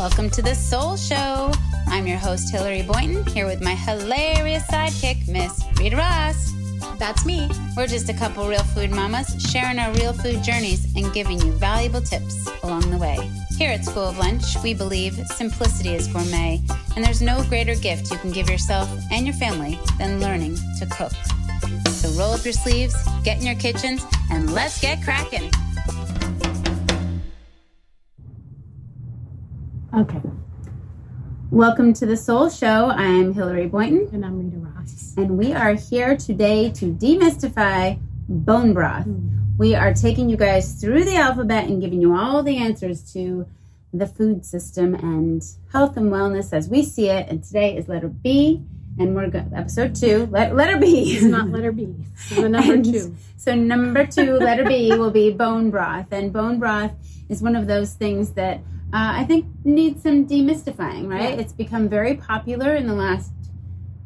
Welcome to the SŌL Show. I'm your host, Hilary Boynton, here with my hilarious sidekick, Miss Rita Ross. That's me. We're just a couple real food mamas sharing our real food journeys and giving you valuable tips along the way. Here at School of Lunch, we believe simplicity is gourmet, and there's no greater gift you can give yourself and your family than learning to cook. So roll up your sleeves, get in your kitchens, and let's get cracking. Okay. Welcome to the SŌL Show. I'm Hilary Boynton, And I'm Rita Ross. and we are here today to demystify bone broth. Hmm. We are taking you guys through the alphabet and giving you all the answers to the food system and health and wellness as we see it. And today is letter B, and we're go- episode two. Let- letter B. It's not letter B. It's the number And two. So number two, letter B, will be bone broth, and bone broth is one of those things that uh, I think needs some demystifying. Right? Yeah. It's become very popular in the last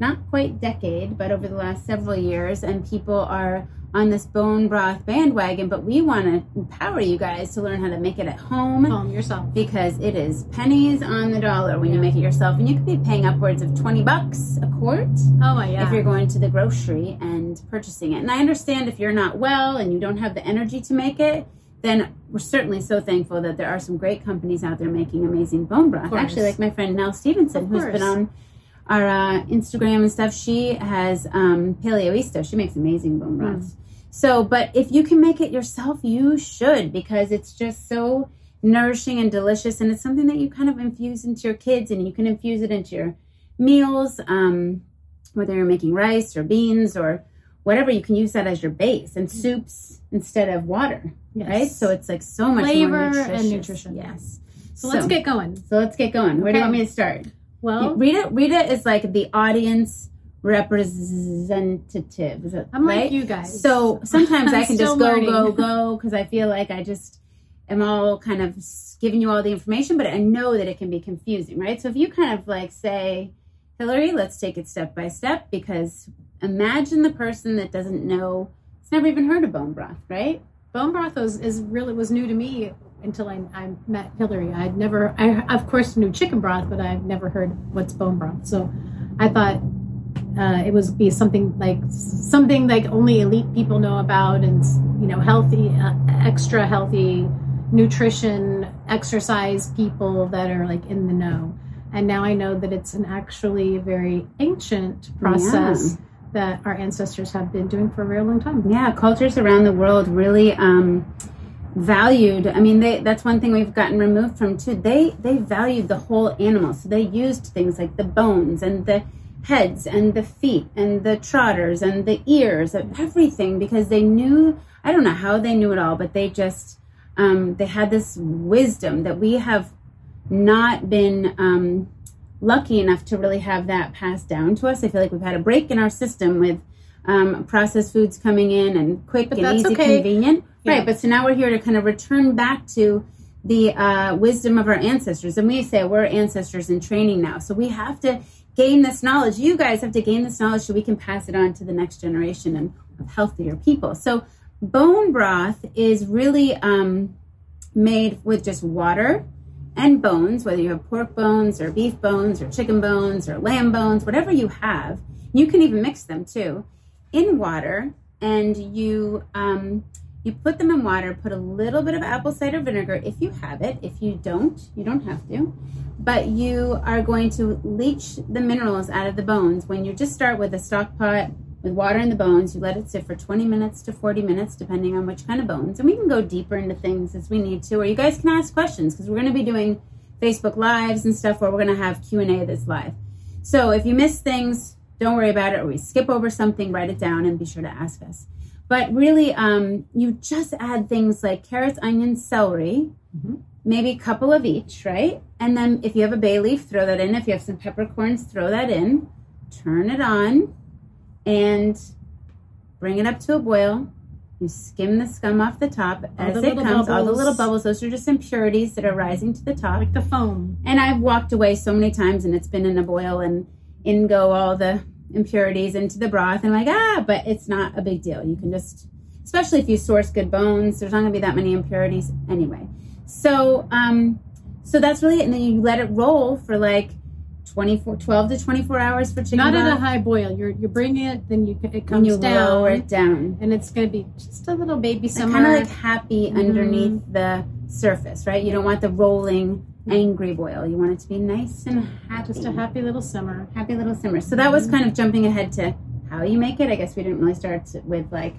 not quite decade, but over the last several years, and people are on this bone broth bandwagon. But we want to empower you guys to learn how to make it at home Calm yourself. because it is pennies on the dollar when you make it yourself, and you could be paying upwards of twenty bucks a quart Oh my yeah. if you're going to the grocery and purchasing it. And I understand if you're not well and you don't have the energy to make it, then we're certainly so thankful that there are some great companies out there making amazing bone broth. Actually, like my friend Nell Stephenson, who's been on our uh, Instagram and stuff, she has um, Paleoista. She makes amazing bone broths. So, but if you can make it yourself, you should because it's just so nourishing and delicious, and it's something that you kind of infuse into your kids, and you can infuse it into your meals. Um, whether you're making rice or beans or whatever, you can use that as your base and soups instead of water, yes. right? So it's like so much Flavor and nutrition. Yes. so let's get going. so let's get going. Where do you want me to start? Well, Rita Rita is like the audience representative. I'm right? like you guys. So sometimes I'm can just go, learning. go, go because I feel like I just am all kind of giving you all the information, but I know that it can be confusing, right? So if you kind of like say, Hilary, let's take it step by step because imagine the person that doesn't know, it's never even heard of bone broth, right? Bone broth was, is really was new to me until I, I met Hilary. I'd never, I of course knew chicken broth, but I've never heard what's bone broth. So I thought uh, it was be something like something like only elite people know about, and you know, healthy, uh, extra healthy nutrition, exercise people that are like in the know. And now I know that it's an actually very ancient process that our ancestors have been doing for a very long time. Yeah, cultures around the world really um, valued. I mean, they that's one thing we've gotten removed from too. They they valued the whole animal, so they used things like the bones and the heads and the feet and the trotters and the ears and everything because they knew. I don't know how they knew it all, but they just um, they had this wisdom that we have not been um, lucky enough to really have that passed down to us. I feel like we've had a break in our system with um, processed foods coming in and quick But and easy, okay. convenient. Yeah. Right, but so now we're here to kind of return back to the uh, wisdom of our ancestors. And we say we're ancestors in training now. So we have to gain this knowledge. You guys have to gain this knowledge so we can pass it on to the next generation and of healthier people. So bone broth is really um, made with just water and bones, whether you have pork bones or beef bones or chicken bones or lamb bones, whatever you have. You can even mix them too in water, and you um, you put them in water. Put a little bit of apple cider vinegar if you have it. If you don't, you don't have to. But you are going to leach the minerals out of the bones when you just start with a stock pot with water in the bones. You let it sit for 20 minutes to 40 minutes, depending on which kind of bones. And we can go deeper into things as we need to, or you guys can ask questions because we're going to be doing Facebook Lives and stuff where we're going to have Q&A that's live. So if you miss things, don't worry about it, or we skip over something, write it down and be sure to ask us. But really, um, you just add things like carrots, onions, celery, Mhm. maybe a couple of each, right? And then if you have a bay leaf, throw that in. If you have some peppercorns, throw that in. Turn it on and bring it up to a boil. You skim the scum off the top All as the it comes. All the little bubbles. bubbles, those are just impurities that are rising to the top. Like the foam. And I've walked away so many times and it's been in a boil and in go all the impurities into the broth. And I'm like, ah, but it's not a big deal. You can just, especially if you source good bones, there's not going to be that many impurities anyway. So, um, so that's really it. And then you let it roll for like 24, 12 to 24 hours for chicken Not at a high boil. You're you're bringing it, then you it comes you down, lower it down. and it's going to be just a little baby summer. Kind of like happy Mhm. underneath the surface, right? You don't want the rolling, angry boil. You want it to be nice and happy. just a happy little summer. happy little simmer. So that was kind of jumping ahead to how you make it. I guess we didn't really start with like,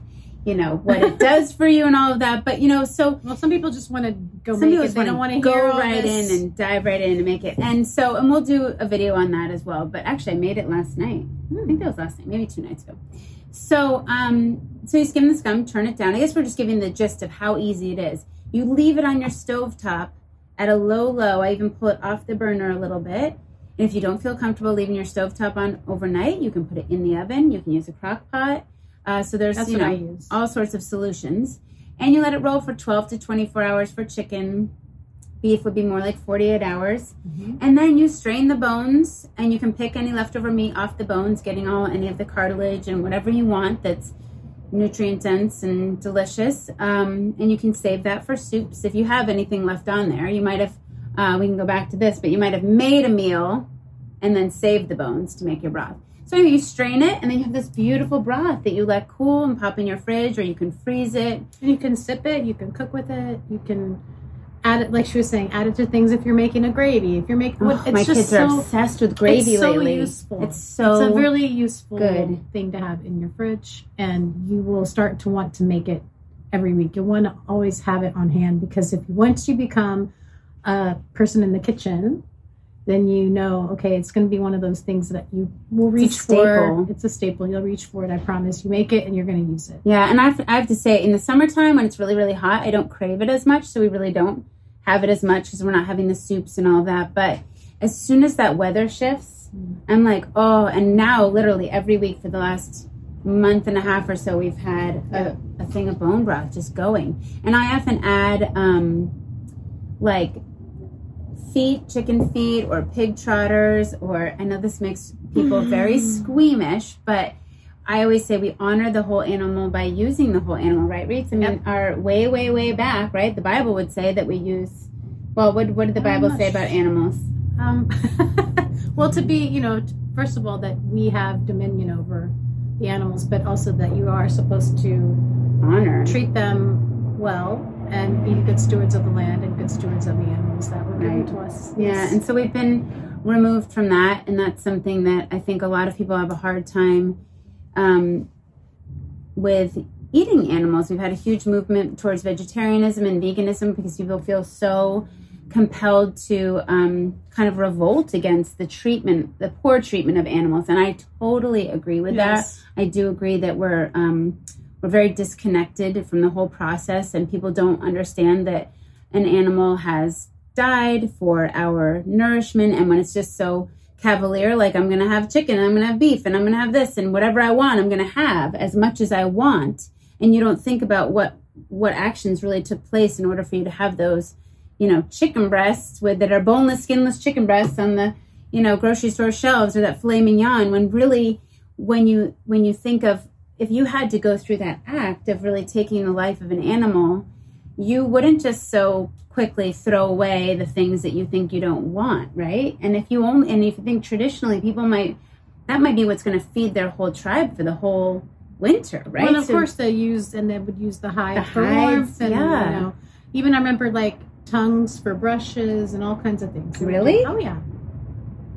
you know, what it does for you and all of that. But you know, so Well, some people just want to go some make people it. just They don't want to go right this. in and dive right in and make it. And so, and we'll do a video on that as well. But actually, I made it last night. I think that was last night, maybe two nights ago. So, um, so you skim the scum, turn it down. I guess we're just giving the gist of how easy it is. You leave it on your stove top at a low low. I even pull it off the burner a little bit. And if you don't feel comfortable leaving your stove top on overnight, you can put it in the oven. You can use a crock pot. Uh, so there's That's you know all sorts of solutions. And you let it roll for 12 to 24 hours for chicken. Beef would be more like 48 hours. Mhm. And then you strain the bones and you can pick any leftover meat off the bones, getting all any of the cartilage and whatever you want that's nutrient dense and delicious. Um, and you can save that for soups if you have anything left on there. You might have, uh, we can go back to this, but you might have made a meal and then saved the bones to make your broth. So anyway, you strain it and then you have this beautiful broth that you let cool and pop in your fridge or you can freeze it. And you can sip it. You can cook with it. You can add it, like she was saying, add it to things if you're making a gravy. If you're making, Oh, it's my just kids so, are obsessed with gravy lately. it's so useful. It's so it's a really useful good. thing to have in your fridge, and you will start to want to make it every week. You'll want to always have it on hand because if once you become a person in the kitchen, then you know, okay, it's going to be one of those things that you will It's reach for. It's a staple. You'll reach for it. I promise. You make it, and you're going to use it. Yeah, and I have, I have to say, in the summertime when it's really, really hot, I don't crave it as much. So we really don't have it as much because we're not having the soups and all that. But as soon as that weather shifts, I'm like, oh, and now literally every week for the last month and a half or so, we've had a, a thing of bone broth just going. And I often add um, like feet, chicken feet, or pig trotters, or I know this makes people very squeamish, but I always say we honor the whole animal by using the whole animal, right, Reeds? I mean, Yep. our way, way, way back, right? The Bible would say that we use. Well, what what did the Bible say about animals? Um, well, to be, you know, first of all, that we have dominion over the animals, but also that you are supposed to Honor. treat them well and be good stewards of the land and good stewards of the animals that were given Right. to us. Yeah, Yes. and so we've been removed from that, and that's something that I think a lot of people have a hard time um, with eating animals. We've had a huge movement towards vegetarianism and veganism because people feel so compelled to um, kind of revolt against the treatment, the poor treatment of animals, and I totally agree with that. I do agree that we're um, we're very disconnected from the whole process, and people don't understand that an animal has died for our nourishment. And when it's just so cavalier, like I'm going to have chicken, I'm going to have beef, and I'm going to have this, and whatever I want, I'm going to have as much as I want, and you don't think about what what actions really took place in order for you to have those, you know, chicken breasts with that are boneless, skinless chicken breasts on the you know grocery store shelves or that filet mignon. When really, when you when you think of if you had to go through that act of really taking the life of an animal, you wouldn't just so quickly throw away the things that you think you don't want, right? And if you only and if you think traditionally, people might that might be what's going to feed their whole tribe for the whole winter, right? Well, and of So- course they used and they would use the hide The for hides, warmth and yeah. you know even I remember like tongues for brushes and all kinds of things. Really? Oh yeah.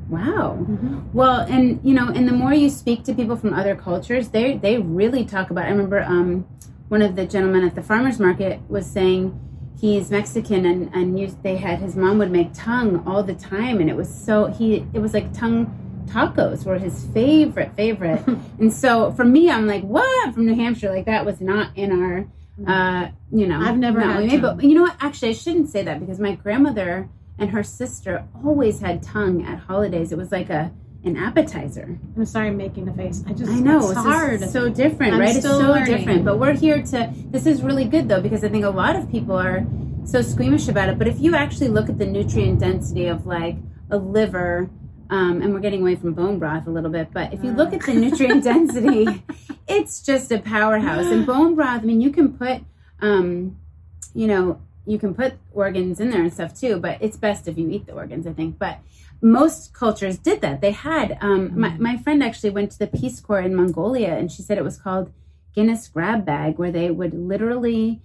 Wow. Mhm. Well, and you know, and the more you speak to people from other cultures, they they really talk about. I remember um, one of the gentlemen at the farmers market was saying he's Mexican, and and used, they had his mom would make tongue all the time, and it was so he it was like tongue tacos were his favorite favorite, and so for me, I'm like, what from New Hampshire? Like that was not in our. Uh, you know, I've never had made, but you know what? Actually, I shouldn't say that because my grandmother and her sister always had tongue at holidays. It was like a an appetizer. I'm sorry I'm making a face. I just I know it's it's hard. so different, I'm right? It's so learning. different. But we're here to. This is really good though because I think a lot of people are so squeamish about it. But if you actually look at the nutrient density of like a liver. Um, and we're getting away from bone broth a little bit, but if you look at the nutrient density, it's just a powerhouse. And bone broth, I mean, you can put, um, you know, you can put organs in there and stuff too, but it's best if you eat the organs, I think. But most cultures did that. They had um, my my friend actually went to the Peace Corps in Mongolia, and she said it was called Guinness Grab Bag, where they would literally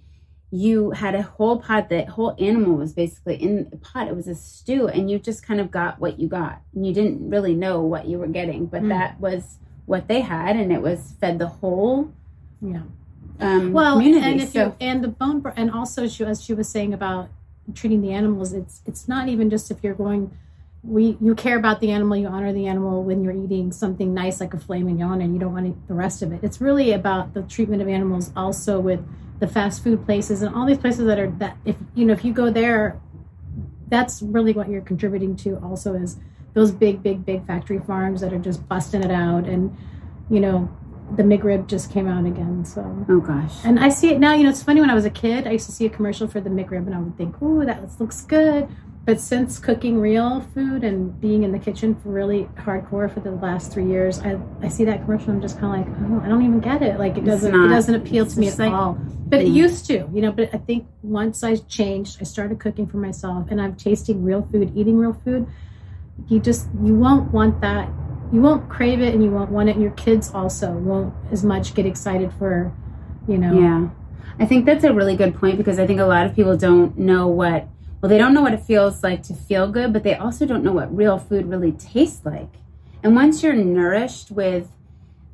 you had a whole pot that whole animal was basically in a pot it was a stew and you just kind of got what you got and you didn't really know what you were getting but Mm. that was what they had and it was fed the whole Yeah. Um Well, community and if so you and the bone and also she, as she was saying about treating the animals, it's it's not even just if you're going. We you care about the animal, you honor the animal when you're eating something nice like a filet mignon, and you don't want to eat the rest of it. It's really about the treatment of animals, also with the fast food places and all these places that are that if you know if you go there, that's really what you're contributing to. Also, is those big, big, big factory farms that are just busting it out, and you know the McRib just came out again, so. oh gosh And I see it now. You know, it's funny. When I was a kid, I used to see a commercial for the McRib, and I would think, "Ooh, that looks good." But since cooking real food and being in the kitchen for really hardcore for the last three years, I, I see that commercial. I'm just kind of like, oh, I don't even get it. Like it doesn't not. it doesn't appeal to me at like- all. But it used to, you know. But I think once I changed, I started cooking for myself, and I'm tasting real food, eating real food. You just you won't want that. You won't crave it, and you won't want it. And your kids also won't as much get excited for, you know. Yeah. I think that's a really good point because I think a lot of people don't know what, well, they don't know what it feels like to feel good, but they also don't know what real food really tastes like. And once you're nourished with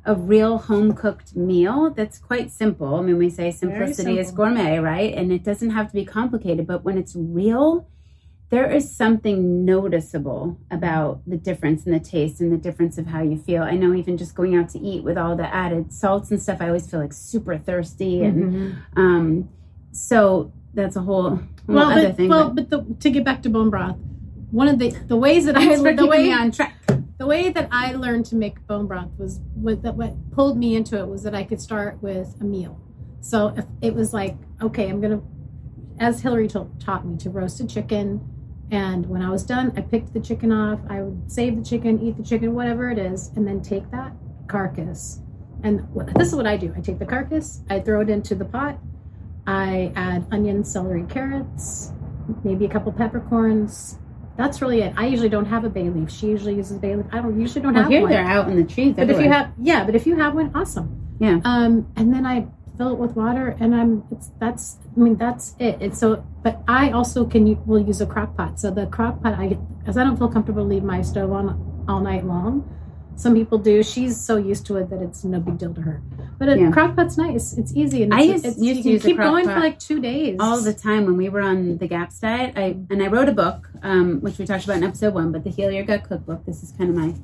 a real home cooked meal that's quite simple, I mean, we say simplicity is gourmet, right? And it doesn't have to be complicated, but when it's real, there is something noticeable about the difference in the taste and the difference of how you feel. I know even just going out to eat with all the added salts and stuff, I always feel like super thirsty and Mhm. um, so that's a whole, whole well, other but, thing. well, but but the, to get back to bone broth, one of the the ways that I the way on track. the way that I learned to make bone broth was what that what pulled me into it was that I could start with a meal. So if it was like, okay, I'm gonna, as Hilary told, taught me to roast a chicken, and when I was done, I picked the chicken off. I would save the chicken, eat the chicken, whatever it is, and then take that carcass. And this is what I do: I take the carcass, I throw it into the pot, I add onion, celery, carrots, maybe a couple peppercorns. That's really it. I usually don't have a bay leaf. She usually uses bay leaf. I don't usually don't Well, have here one. they're out in the trees. But if you have, yeah, but if you have one, awesome. Yeah. Um, and then I fill it with water, and I'm. It's that's. I mean, that's it. It's so. But I also can will use a crock pot. So the crock pot, I because I don't feel comfortable leave my stove on all night long. Some people do. She's so used to it that it's no big deal to her. But a Yeah. crock pot's nice. It's easy and I it's, used- it's, used you to can use a keep going for like two days. all the time when we were on the GAPS diet, I and I wrote a book, um, which we talked about in episode one, but the Heal Your Gut Cookbook. This is kind of my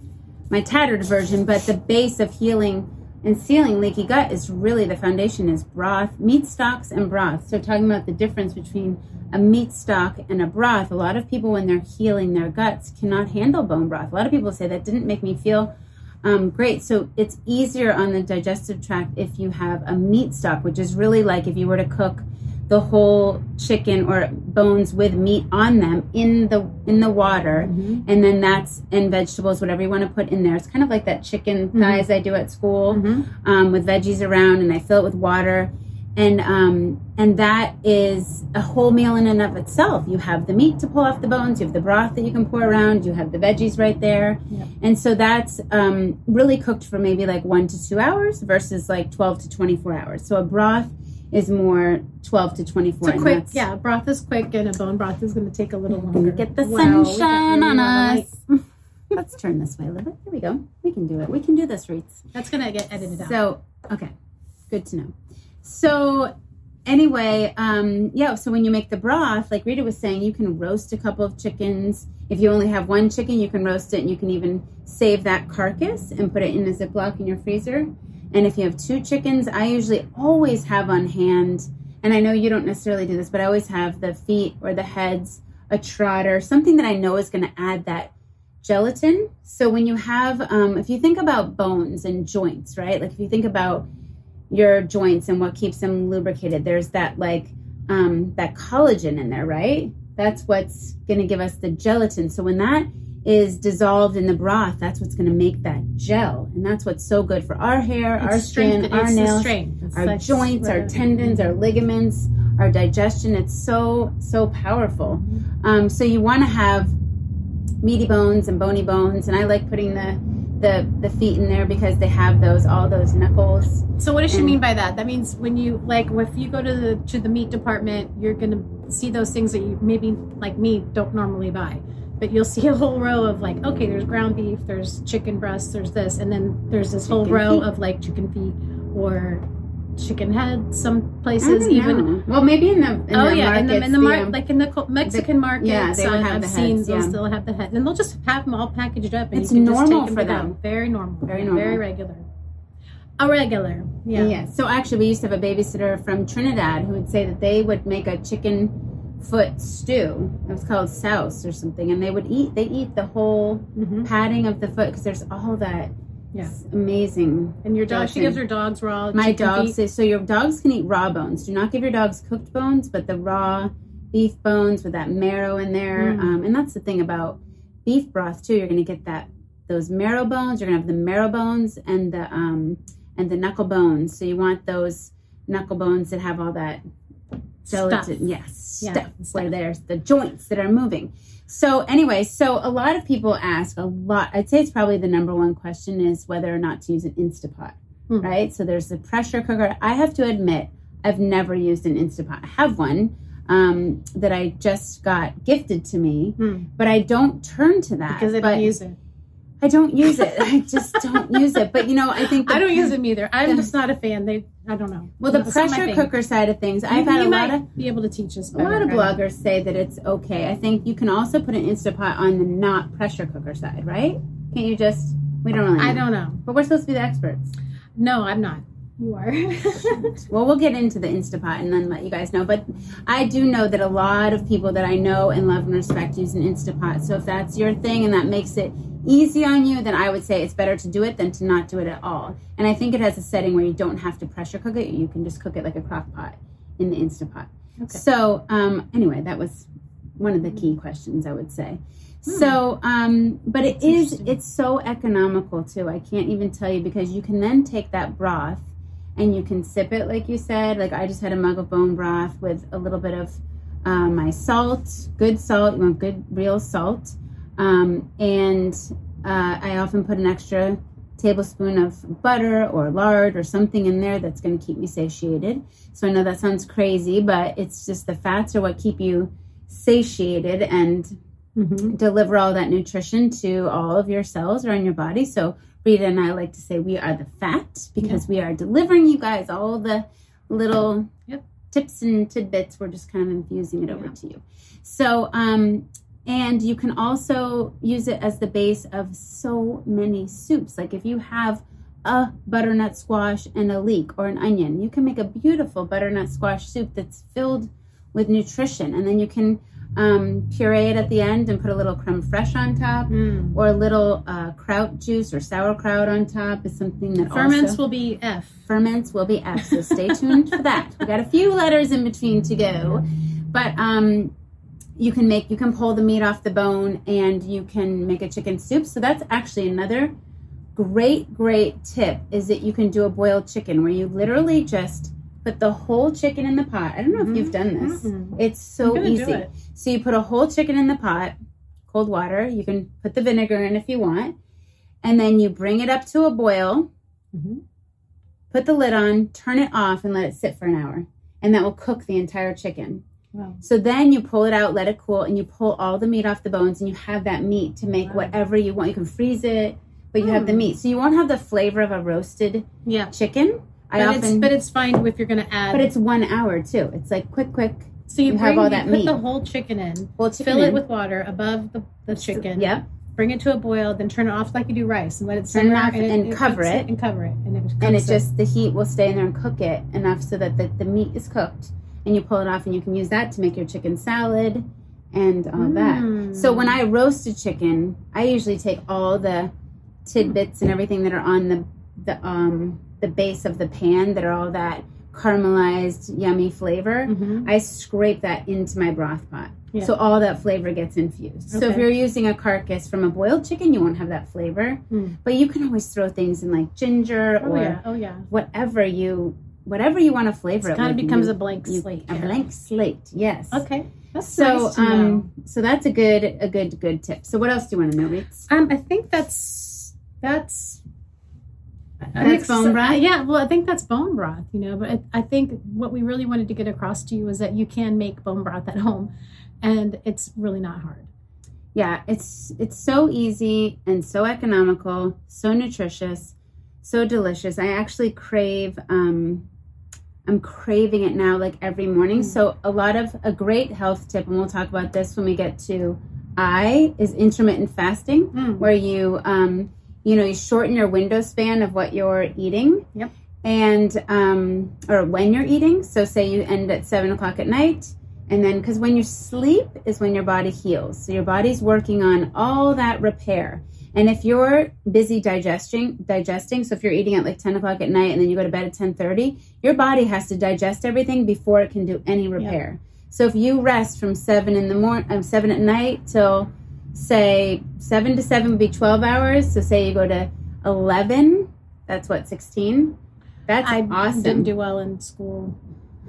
my tattered version, but the base of healing and sealing leaky gut is really the foundation is broth, meat stocks, and broth. So talking about the difference between a meat stock and a broth, a lot of people when they're healing their guts cannot handle bone broth. A lot of people say that didn't make me feel um, great. So it's easier on the digestive tract if you have a meat stock, which is really like if you were to cook the whole chicken or bones with meat on them in the in the water. Mhm. and then that's and vegetables whatever you want to put in there. It's kind of like that chicken thighs i do at school Mhm. um, with veggies around and i fill it with water. And um, and that is a whole meal in and of itself. You have the meat to pull off the bones you have the broth that you can pour around you have the veggies right there. Yeah. and so that's um, really cooked for maybe like one to two hours versus like 12 to 24 hours. So a broth is more 12 to 24 It's quick, yeah. Broth is quick, and a bone broth is going to take a little longer. get the Wow, sunshine on us. Let's turn this way a little bit. Here we go. We can do it. We can do this, Reeds. That's going to get edited out. So, okay, good to know. So, anyway, um, yeah. So when you make the broth, like Rita was saying, you can roast a couple of chickens. If you only have one chicken, you can roast it, and you can even save that carcass and put it in a Ziploc in your freezer. And if you have two chickens, I usually always have on hand. And I know you don't necessarily do this, but I always have the feet or the heads, a trotter, something that I know is going to add that gelatin. So when you have, um, if you think about bones and joints, right? Like if you think about your joints and what keeps them lubricated, there's that like um, that collagen in there, right? That's what's going to give us the gelatin. So when that is dissolved in the broth, that's what's going to make that gel, and that's what's so good for our hair, our skin, strength- our nails, our like- joints, our tendons, our ligaments, our digestion. It's so so powerful. Um, so you want to have meaty bones and bony bones, and I like putting the the the feet in there because they have those all those knuckles. So what does she mean by that? That means when you like if you go to the to the meat department, you're gonna see those things that you maybe like me don't normally buy. But you'll see a whole row of like, okay, there's ground beef, there's chicken breasts, there's this, and then there's this whole Chicken row feet. of like chicken feet or chicken head. Some places even. well, maybe in the in oh the yeah, in the in the mar- um, like in the co- Mexican markets, yeah, they would I- have I've the seen heads, they'll still have the head, and they'll just have them all packaged up, and It's you can just normal take for them them. out. Very normal, Very normal. very regular. A regular, yeah. Yeah. So actually, we used to have a babysitter from Trinidad who would say that they would make a chicken foot stew. It was called souse or something, and they would eat. They eat the whole hmm padding of the foot because there's all that. Yeah. Amazing. And your dog, she gives her dogs raw. My dog says so. Your dogs can eat raw bones. Do not give your dogs cooked bones, but the raw beef bones with that marrow in there. Mm. Um, and that's the thing about beef broth too. You're going to get that those marrow bones. You're going to have the marrow bones and the um, and the knuckle bones. So you want those knuckle bones that have all that Stuff. gelatin. Yes, Yeah, stuff stuff. where there's the joints that are moving. So anyway, so a lot of people ask a lot. I'd say it's probably the number one question is whether or not to use an Instapot, Hmm. right? So there's the pressure cooker. I have to admit, I've never used an Instapot. I have one um, that I just got gifted to me, Hmm. but I don't turn to that because I don't use it. I don't use it. I just don't use it. But you know, I think the- I don't use them either. I'm Yeah. just not a fan. They, I don't know. Well, the It's not my pressure cooker side of things, I've had a lot of be able to teach us. A lot better, of right? bloggers say that it's okay. I think you can also put an Instapot on the not pressure cooker side, right? Can't you just? We don't really. Know. I don't know. But we're supposed to be the experts. No, I'm not. You are. Well, we'll get into the Instapot and then let you guys know. But I do know that a lot of people that I know and love and respect use an Instapot. So if that's your thing and that makes it easy on you, then I would say it's better to do it than to not do it at all. And I think it has a setting where you don't have to pressure cook it. You can just cook it like a crock pot in the Instapot. Okay. So um, anyway, that was one of the key questions I would say. So, um, but it That's is, interesting. it's so economical too. I can't even tell you because you can then take that broth and you can sip it, like you said. Like I just had a mug of bone broth with a little bit of uh, my salt, good salt, you want good real salt. Um, and uh, I often put an extra tablespoon of butter or lard or something in there that's going to keep me satiated. So I know that sounds crazy, but it's just the fats are what keep you satiated and Mhm. deliver all that nutrition to all of your cells or in your body. So Rita and I like to say we are the fat because we are delivering you guys all the little Yep. tips and tidbits. We're just kind of infusing it over Yeah. to you. So um and you can also use it as the base of so many soups. Like if you have a butternut squash and a leek or an onion, you can make a beautiful butternut squash soup that's filled with nutrition. And then you can um, puree it at the end and put a little creme fraiche on top Mm. or a little uh, kraut juice or sauerkraut on top is something that Ferments also will be F. ferments will be F. So stay tuned for that. We got a few letters in between to go, but um, you can make you can pull the meat off the bone and you can make a chicken soup. So that's actually another great great tip is that you can do a boiled chicken where you literally just put the whole chicken in the pot. I don't know if you've done this. Mhm. It's so easy. it. So you put a whole chicken in the pot, cold water. You can put the vinegar in if you want. And then you bring it up to a boil, Mhm. put the lid on, turn it off, and let it sit for an hour. And that will cook the entire chicken. Wow. So then you pull it out, let it cool, and you pull all the meat off the bones, and you have that meat to make Wow. whatever you want. You can freeze it, but you have the Mm. meat. So you won't have the flavor of a roasted Yeah. chicken. I But it's, but it's fine if you're going to add. but it's one hour too. It's like quick, quick. so you, you bring, have all you that put meat. the whole chicken in, Well, chicken fill it with water above the, the chicken. Yep. Bring it to a boil, then turn it off like you do rice, and let it it simmer. off and cover cooks it. and cover it, and it and it just the heat will stay in there and cook it enough so that the, the meat is cooked and you pull it off and you can use that to make your chicken salad and all that Mm. so when i roast a chicken i usually take all the tidbits and everything that are on the the um the base of the pan that are all that caramelized yummy flavor Mhm. i scrape that into my broth pot Yeah. so all that flavor gets infused so if you're using a carcass from a boiled chicken you won't have that flavor Mm. but you can always throw things in like ginger Oh or yeah, oh yeah. whatever you whatever you want to flavor it. It kind of becomes you- a blank you- slate. A yeah. blank slate. Yes. Okay. That's So nice to know. um, so that's a good a good good tip. So what else do you want to know, Reeds? Um, I think that's that's. That's bone broth? Yeah, well, I think that's bone broth. You know, but I, I think what we really wanted to get across to you is that you can make bone broth at home, and it's really not hard. Yeah, it's it's so easy and so economical, so nutritious, so delicious. I actually crave um I'm craving it now like every morning. Mm. So a lot of a great health tip and we'll talk about this when we get to I is intermittent fasting Mm. where you um you know you shorten your window span of what you're eating. Yep. And um or when you're eating. So say you end at seven o'clock at night and then, because when you sleep is when your body heals. So your body's working on all that repair. And if you're busy digesting, digesting, so if you're eating at like 10 o'clock at night and then you go to bed at 10:30, your body has to digest everything before it can do any repair. So if you rest from seven in the morning, um, seven at night till say seven to seven would be 12 hours. So say you go to 11, that's what 16. That's I awesome. didn't do well in school.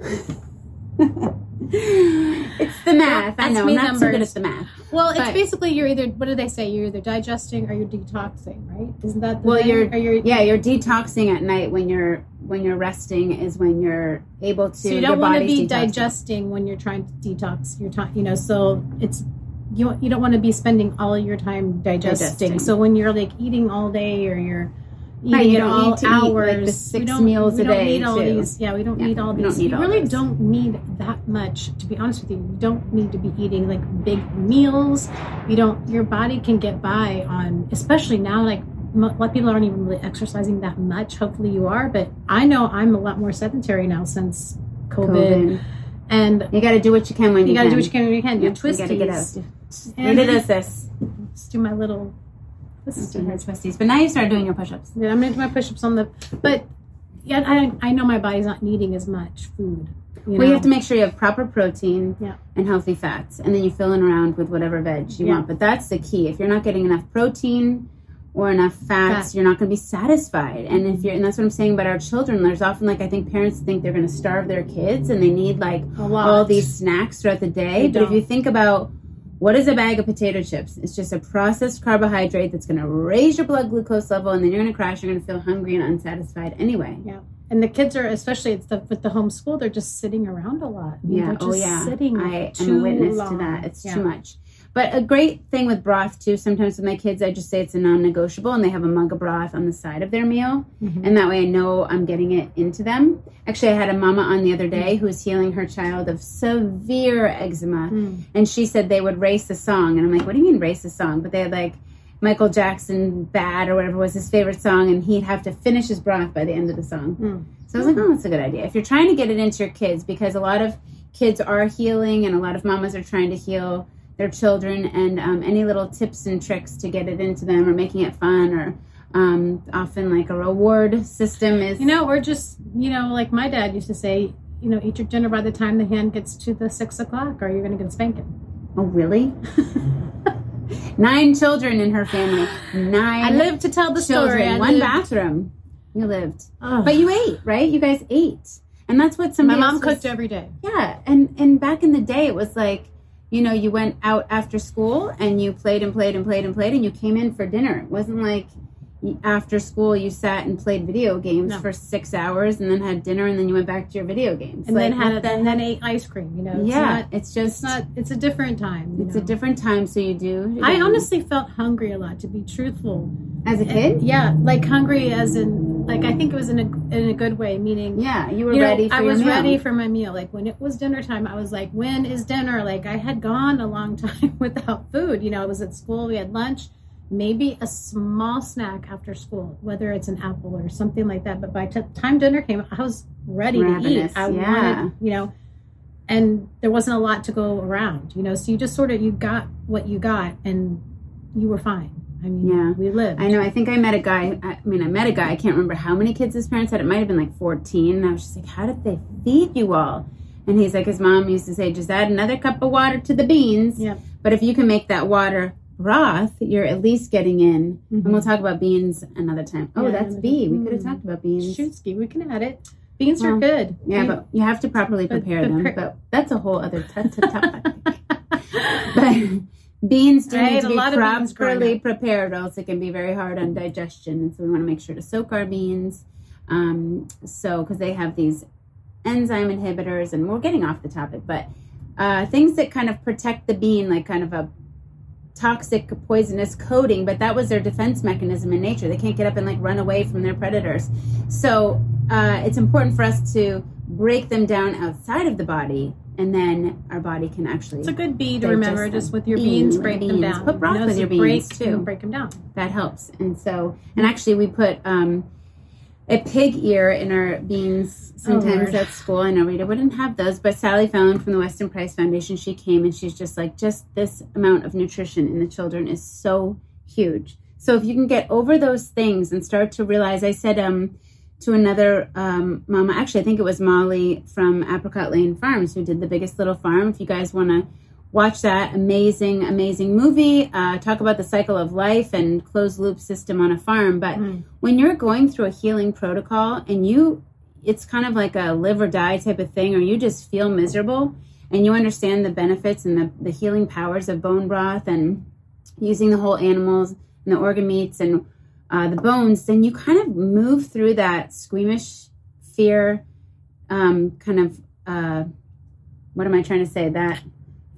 it's the math. I That's know. me I'm not so good numbers. at the math. Well, it's But- basically you're either what do they say? You're either digesting or you're detoxing, right? Isn't that the Well, you're- you're Yeah, you're detoxing at night when you're when you're resting is when you're able to. so you don't want to be detoxing. digesting when you're trying to detox your time. You know, so it's you you don't want to be spending all your time digesting. Digesting. So when you're like eating all day or you're eating Right, you don't all need to eat, hours, like, the six don't- meals we a don't day, Need all too. these, yeah, we don't Yeah, need all these. need you all really those. don't need that much. To be honest with you, you don't need to be eating like big meals. You don't. Your body can get by on, especially now, like a lot of people aren't even really exercising that much. Hopefully, you are, but I know I'm a lot more sedentary now since COVID, COVID. and You got to do what you can when you, you got to do what you can when you can. Your Yep, you got to get out. twisties. And it is this. Let's do my little. Let's This do mm-hmm. her twisties. But now you start doing your push-ups. Yeah, I'm gonna do my push-ups on the, but yeah, I I know my body's not needing as much food. You Well, you have to make sure you have proper protein Yeah. and healthy fats, and then you fill in around with whatever veg you Yeah. want. But that's the key. If you're not getting enough protein or enough fats, Fat. you're not going to be satisfied. And if you're, and that's what I'm saying about our children. There's often like I think parents think they're going to starve their kids, and they need like all these snacks throughout the day. They but if you think about what is a bag of potato chips? It's just a processed carbohydrate that's going to raise your blood glucose level, and then you're going to crash. You're going to feel hungry and unsatisfied anyway. Yeah. And the kids are especially it's the with the homeschool. They're just sitting around a lot. Yeah. Oh, just yeah. Sitting I am a witness long. to that. It's Yeah. too much. But a great thing with broth too. Sometimes with my kids, I just say it's a non-negotiable, and they have a mug of broth on the side of their meal, Mhm. and that way I know I'm getting it into them. Actually, I had a mama on the other day who was healing her child of severe eczema, Mm. and she said they would race a song, and I'm like, what do you mean race a song? But they had like. Michael Jackson, "Bad" or whatever was his favorite song, and he'd have to finish his broth by the end of the song. Mm. So I was like, oh, that's a good idea. If you're trying to get it into your kids, because a lot of kids are healing and a lot of mamas are trying to heal their children, and um, any little tips and tricks to get it into them or making it fun or um, often like a reward system is. You know, we're just you know, like my dad used to say, you know, eat your dinner by the time the hand gets to the six o'clock, or you're going to get a spanking. oh, really? Nine children in her family. Nine I live to tell the children. story. I one lived- bathroom. You lived. But you ate, right? You guys ate. And that's what some my mom else was- cooked every day. Yeah, and and back in the day, it was like, you know, you went out after school and you played and played and played and played, and you came in for dinner. It wasn't like after school you sat and played video games No. for six hours and then had dinner and then you went back to your video games. and Like, then had and then ate ice cream. You know, it's yeah, not, it's just it's not. It's a different time. it's a different time. So you do. I honestly felt hungry a lot, to be truthful. as a kid, Yeah, like hungry as in like I think it was in a in a good way, meaning yeah, you were you know, ready. For me. I was meal. ready for my meal. Like when it was dinner time, I was like, "When is dinner?" Like I had gone a long time without food. You know, I was at school. We had lunch, maybe a small snack after school, whether it's an apple or something like that. But by the time dinner came, I was ready Ravenous, to eat. I yeah. wanted, you know, and there wasn't a lot to go around. You know, so you just sort of you got what you got, and you were fine. I mean, Yeah. we lived. I know. I think I met a guy. I mean, I met a guy. I can't remember how many kids his parents had. It might have been like 14. And I was just like, how did they feed you all? And he's like, his mom used to say, just add another cup of water to the beans. Yeah. But if you can make that water broth, you're at least getting in. Mhm. And we'll talk about beans another time. Oh, Yeah, that's B. We could have Mm. talked about beans. Shoot, ski, we can add it. Beans are good. Yeah, Bean- but you have to properly prepare them. pre- but that's a whole other t- t- topic. but beans do need to be lot of beans growing properly prepared, or else it can be very hard on digestion. And so we want to make sure to soak our beans. Um, so because they have these enzyme inhibitors, and we're getting off the topic, but uh, things that kind of protect the bean, like kind of a toxic poisonous coating but that was their defense mechanism in nature they can't get up and like run away from their predators so uh, it's important for us to break them down outside of the body and then our body can actually It's a good bee to remember. them. Just with your Bean, beans, with break them down. Put broth You with your break, beans, too. Break them down. that helps and so and actually we put um a pig ear in our beans sometimes Lord. at school i know rita wouldn't have those but sally fallon from the weston price foundation she came and she's just like just this amount of nutrition in the children is so huge so if you can get over those things and start to realize i said um to another um, mama. Actually i think it was molly from apricot lane farms who did the biggest little farm. If you guys want to watch that amazing amazing movie uh, talk about the cycle of life and closed loop system on a farm. But Mm. when you're going through a healing protocol and you it's kind of like a live or die type of thing or you just feel miserable and you understand the benefits and the, the healing powers of bone broth and using the whole animals and the organ meats and uh, the bones then you kind of move through that squeamish fear um, kind of uh, what am i trying to say that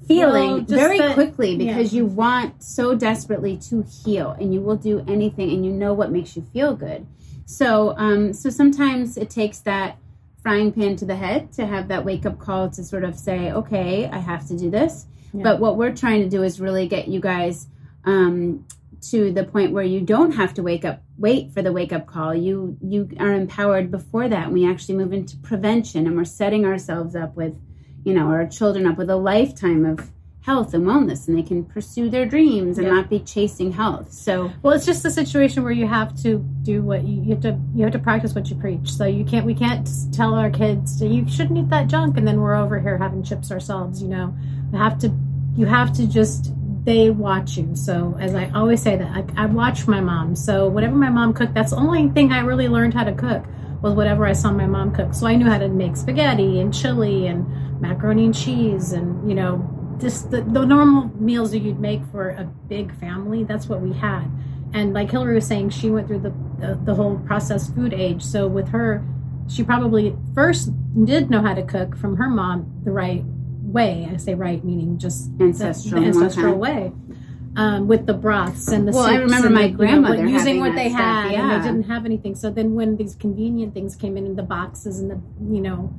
feeling Well, very that- quickly because yeah. you want so desperately to heal and you will do anything and you know what makes you feel good so um so sometimes it takes that frying pan to the head to have that wake up call to sort of say okay i have to do this Yeah. but what we're trying to do is really get you guys um to the point where you don't have to wake up wait for the wake up call you you are empowered before that and we actually move into prevention and we're setting ourselves up with you know our children up with a lifetime of health and wellness and they can pursue their dreams and Yeah. not be chasing health so Well, it's just a situation where you have to do what you, you have to you have to practice what you preach. So you can't we can't tell our kids you shouldn't eat that junk, and then we're over here having chips ourselves. You know, you have to you have to just they watch you. So as I always say that I, I watch my mom. So whatever my mom cooked, that's the only thing I really learned how to cook was whatever I saw my mom cook. So I knew how to make spaghetti and chili and macaroni and cheese and you know just the, the normal meals that you'd make for a big family. That's what we had. And like Hilary was saying, she went through the, the the whole processed food age. So with her, she probably first did know how to cook from her mom the right way. I say right, meaning just the- Ancestral, the ancestral way. Um, with the broths and the Well, I remember and my the, you know, grandmother using what they stuff, had, and yeah. they didn't have anything. So then, when these convenient things came in in the boxes and the, you know,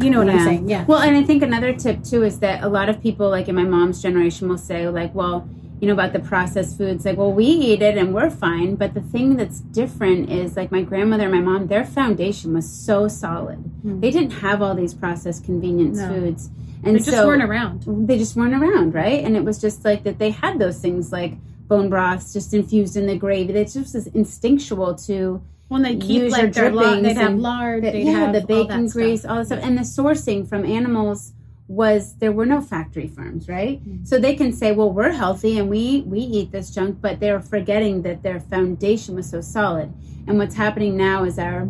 you know what I'm saying? Yeah. Well, and I think another tip too is that a lot of people, like in my mom's generation, will say, like, well, you know, about the processed foods, like, well, we eat it and we're fine. But the thing that's different is, like, my grandmother and my mom, their foundation was so solid. Mm. They didn't have all these processed convenience No. foods. And They just so, weren't around. they just weren't around, right? And it was just like that they had those things like bone broths just infused in the gravy. It's just as instinctual to When they keep use like their lard, they'd have lard, the, they'd yeah, have the all bacon that grease, all that stuff, and the sourcing from animals was there were no factory farms, right? Mhm. So they can say, well, we're healthy and we we eat this junk, but they're forgetting that their foundation was so solid. And what's happening now is our.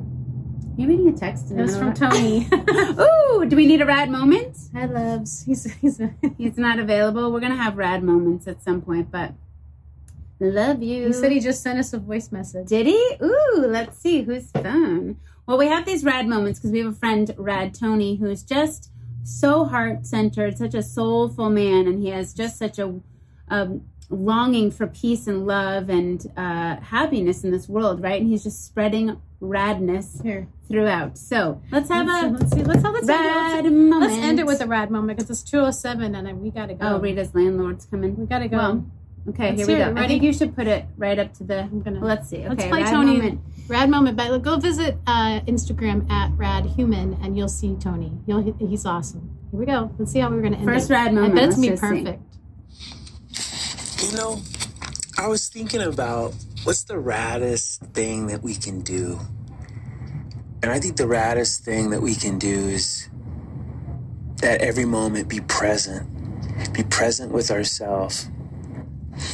You reading a text? It was from Tony. Ooh, do we need a rad moment? Hi, loves. He's he's. He's not available. We're gonna have rad moments at some point, but love you. He said he just sent us a voice message. Did he? Ooh, let's see whose phone. Well, we have these rad moments because we have a friend, Rad Tony, who's just so heart centered, such a soulful man, and he has just such a um, longing for peace and love and uh, happiness in this world, right? And he's just spreading radness Here, throughout. So let's have let's, a let's see. Let's, let's, rad let's, moment. let's end it with a rad moment because it's two oh seven and then we gotta go. Oh, Rita's landlord's coming. we gotta go. Well, okay, Let's here we go. it. I Ready? think you should put it right up to the. I'm gonna. Let's see. Okay, Let's play Tony. moment. Rad moment, but go visit uh, Instagram at Rad Human and you'll see Tony. You'll he's awesome. Here we go. Let's see how we're gonna end First it. rad I moment. bet it's gonna be let's see. perfect. You know, I was thinking about what's the raddest thing that we can do? And I think the raddest thing that we can do is at every moment be present. Be present with ourselves.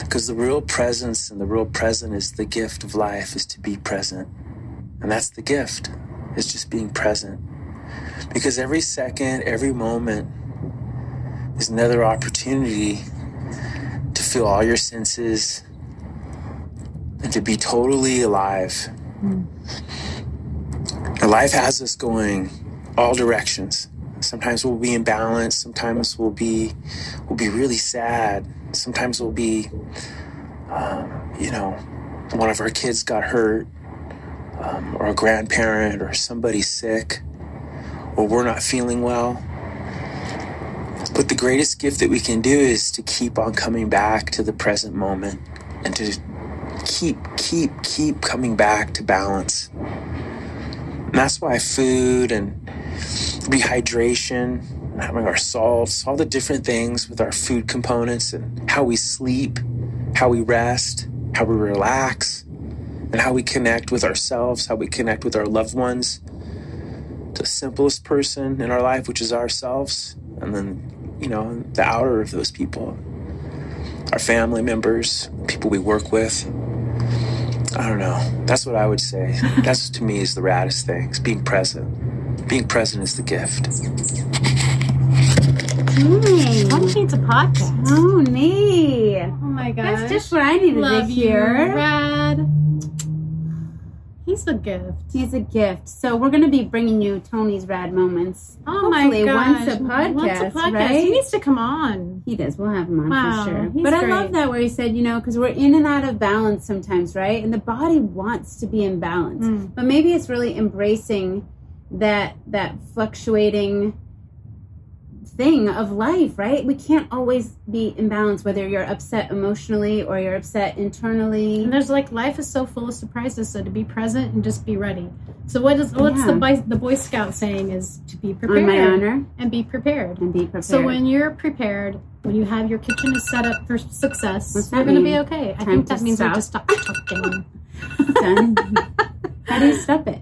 Because the real presence and the real present is the gift of life is to be present. And that's the gift. is just being present. Because every second, every moment is another opportunity to feel all your senses and to be totally alive. And life has us going all directions. Sometimes we'll be in balance. Sometimes we'll be we'll be really sad. Sometimes we'll be, um, you know, one of our kids got hurt, um, or a grandparent, or somebody sick, or we're not feeling well. But the greatest gift that we can do is to keep on coming back to the present moment and to keep, keep, keep coming back to balance. And that's why food and rehydration, having our salts, all the different things with our food components and how we sleep, how we rest, how we relax, and how we connect with ourselves, how we connect with our loved ones. The simplest person in our life, which is ourselves, and then, you know, the outer of those people, our family members, people we work with. I don't know. That's what I would say. That's to me is the raddest thing. It's being present. Being present is the gift. Tony. Tony needs a podcast. Tony. Oh my gosh. That's just what I needed Love to you, hear. Rad. He's a gift. He's a gift. So we're going to be bringing you Tony's rad moments. Oh Hopefully my gosh. once a podcast, Once a podcast. right? He needs to come on. He does. We'll have him on Wow, for sure. But I love that where he said, you know, because we're in and out of balance sometimes, right? And the body wants to be in balance, Mm. but maybe it's really embracing that that fluctuating thing of life, right? We can't always be in balance, whether you're upset emotionally or you're upset internally. And there's like life is so full of surprises, so to be present and just be ready. So what is what's Yeah. the boy, the Boy Scout saying is to be prepared On my honor and be prepared. and be prepared. So when you're prepared, when you have your kitchen is set up for success, What's you're going to be okay. I think that means stop? we just stop talking. done. How do you stop it?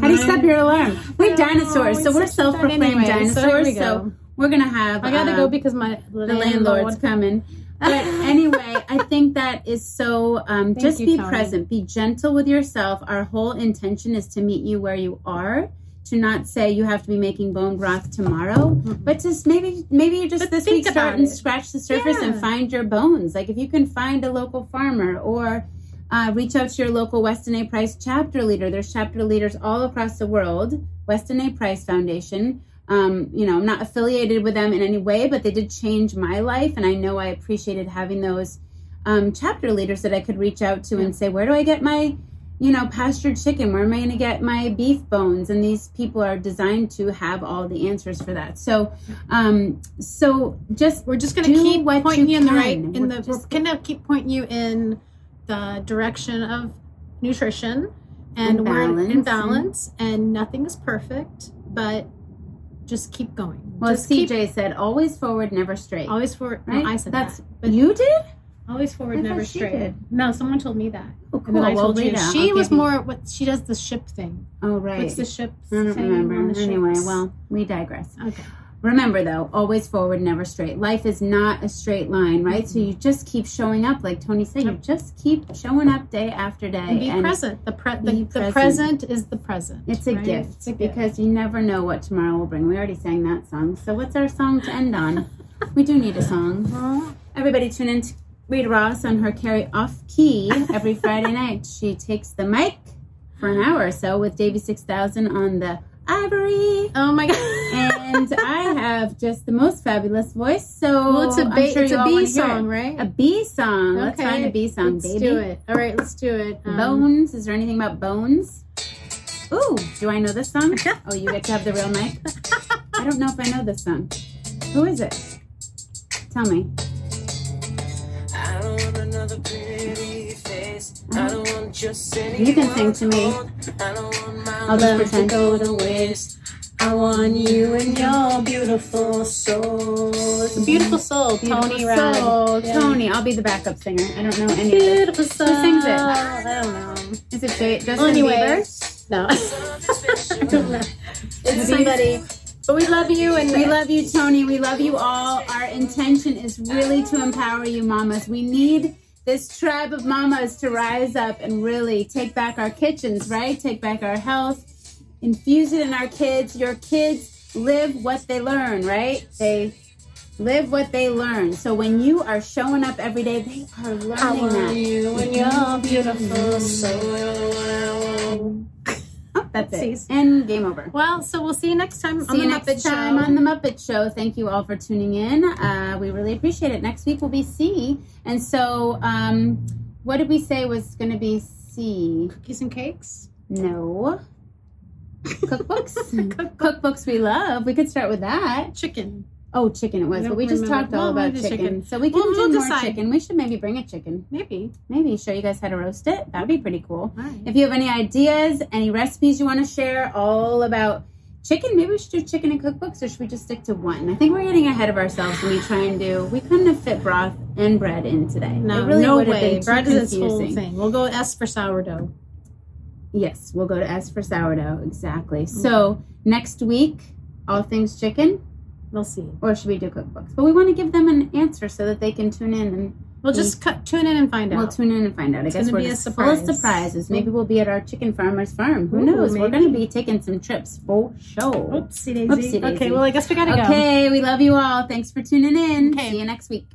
How do you stop your alarm? We're dinosaurs, so we're self-proclaimed anyway, so dinosaurs. So, go. We're gonna have. I gotta uh, go because my the landlord's coming. But anyway, I think that is so. Um, just you, be Tony. present. Be gentle with yourself. Our whole intention is to meet you where you are. To not say you have to be making bone broth tomorrow, but just maybe maybe you just But this week start about and it. scratch the surface and find your bones. Like if you can find a local farmer or uh, reach out to your local Weston A. Price chapter leader. There's chapter leaders all across the world. Weston A. Price Foundation. Um, you know, I'm not affiliated with them in any way, but they did change my life, and I know I appreciated having those um, chapter leaders that I could reach out to and say, where do I get my, you know, pastured chicken? Where am I going to get my beef bones? And these people are designed to have all the answers for that. So, um, so just We're just gonna keep pointing you you in the right in We're the we're gonna keep pointing you in the direction of nutrition and, And we're in and- balance and nothing is perfect, but just keep going. well, just keep CJ said, always forward, never straight. always forward. right? No, I said that's that, but you did. always forward, I never straight. did. No, someone told me that, Oh, and then I Well, told you. She I'll was you- more what she does the ship thing. Oh, right. What's the ship? I don't thing remember. on the Anyway, well, we digress. okay. Remember though, always forward, never straight. Life is not a straight line, right? So mm-hmm. you just keep showing up, like Tony said. You just keep showing up day after day, And be present. The pre- the, present. present is the present. It's a right? gift It's a gift. because you never know what tomorrow will bring. We already sang that song, so what's our song to end on? we do need a song. Well, Everybody tune in to Rita Ross on her carry off key every Friday night. She takes the mic for an hour or so with Davy Six Thousand on the ivory. oh my god. and I have just the most fabulous voice. So Well, it's a, I'm ba- sure it's you a all B wanna hear song, it. right? A B song. Let's Okay, find a B song, let's baby. do it. All right, let's do it. Um, Bones. Is there anything about bones? Ooh, do I know this song? oh, you get to have the real mic. I don't know if I know this song. Who is it? Tell me. You can sing to me. I don't want my I'll just pretend. go to waste. I want you and your beautiful soul. Beautiful soul, Tony Beautiful soul. Yeah. Tony. I'll be the backup singer. I don't know any of this. Beautiful soul. sings it? I don't know. Is it J- Justin anyway, Bieber? no. I don't know. It's somebody. But we love you and We love you, Tony. We love you all. Our intention is really to empower you, mamas. We need this tribe of mamas to rise up and really take back our kitchens, right? Take back our health infuse it in our kids. Your kids live what they learn, right? They live what they learn. So when you are showing up every day, they are learning that. you when you're beautiful. So Oh, that's it. And game over. well, so we'll see you next time on See the you Muppet Show. time on the Muppet Show. Thank you all for tuning in. Uh, we really appreciate it. Next week will be C. And so, um, what did we say was going to be C? Cookies and cakes. No. Cookbooks? Cookbooks we love. We could start with that. Chicken. Oh, chicken it was, but we just remember. talked all Well, about chicken. chicken. So we can We'll- do we'll more decide. chicken. We should maybe bring a chicken. Maybe. Maybe show you guys how to roast it. That'd be pretty cool. Right. If you have any ideas, any recipes you want to share, all about chicken, maybe we should do chicken and cookbooks, or should we just stick to one? I think we're getting ahead of ourselves when we try and do. We couldn't have fit broth and bread in today. No, it really no way. Bread is its whole thing. We'll go S for sourdough. Yes, we'll go to S for sourdough. Exactly. Mm. So next week, all things chicken, We'll see. or should we do cookbooks? But we want to give them an answer so that they can tune in and We'll just cut, tune in and find out. We'll tune in and find out. I It's guess gonna we're be a surprise. full of surprises. Maybe we'll be at our chicken farmer's farm. Who Ooh, knows? We're going to be taking some trips for sure. Oopsie daisy. Oopsie daisy. Okay, well, I guess we gotta go. Okay, we love you all. Thanks for tuning in. Okay. See you next week.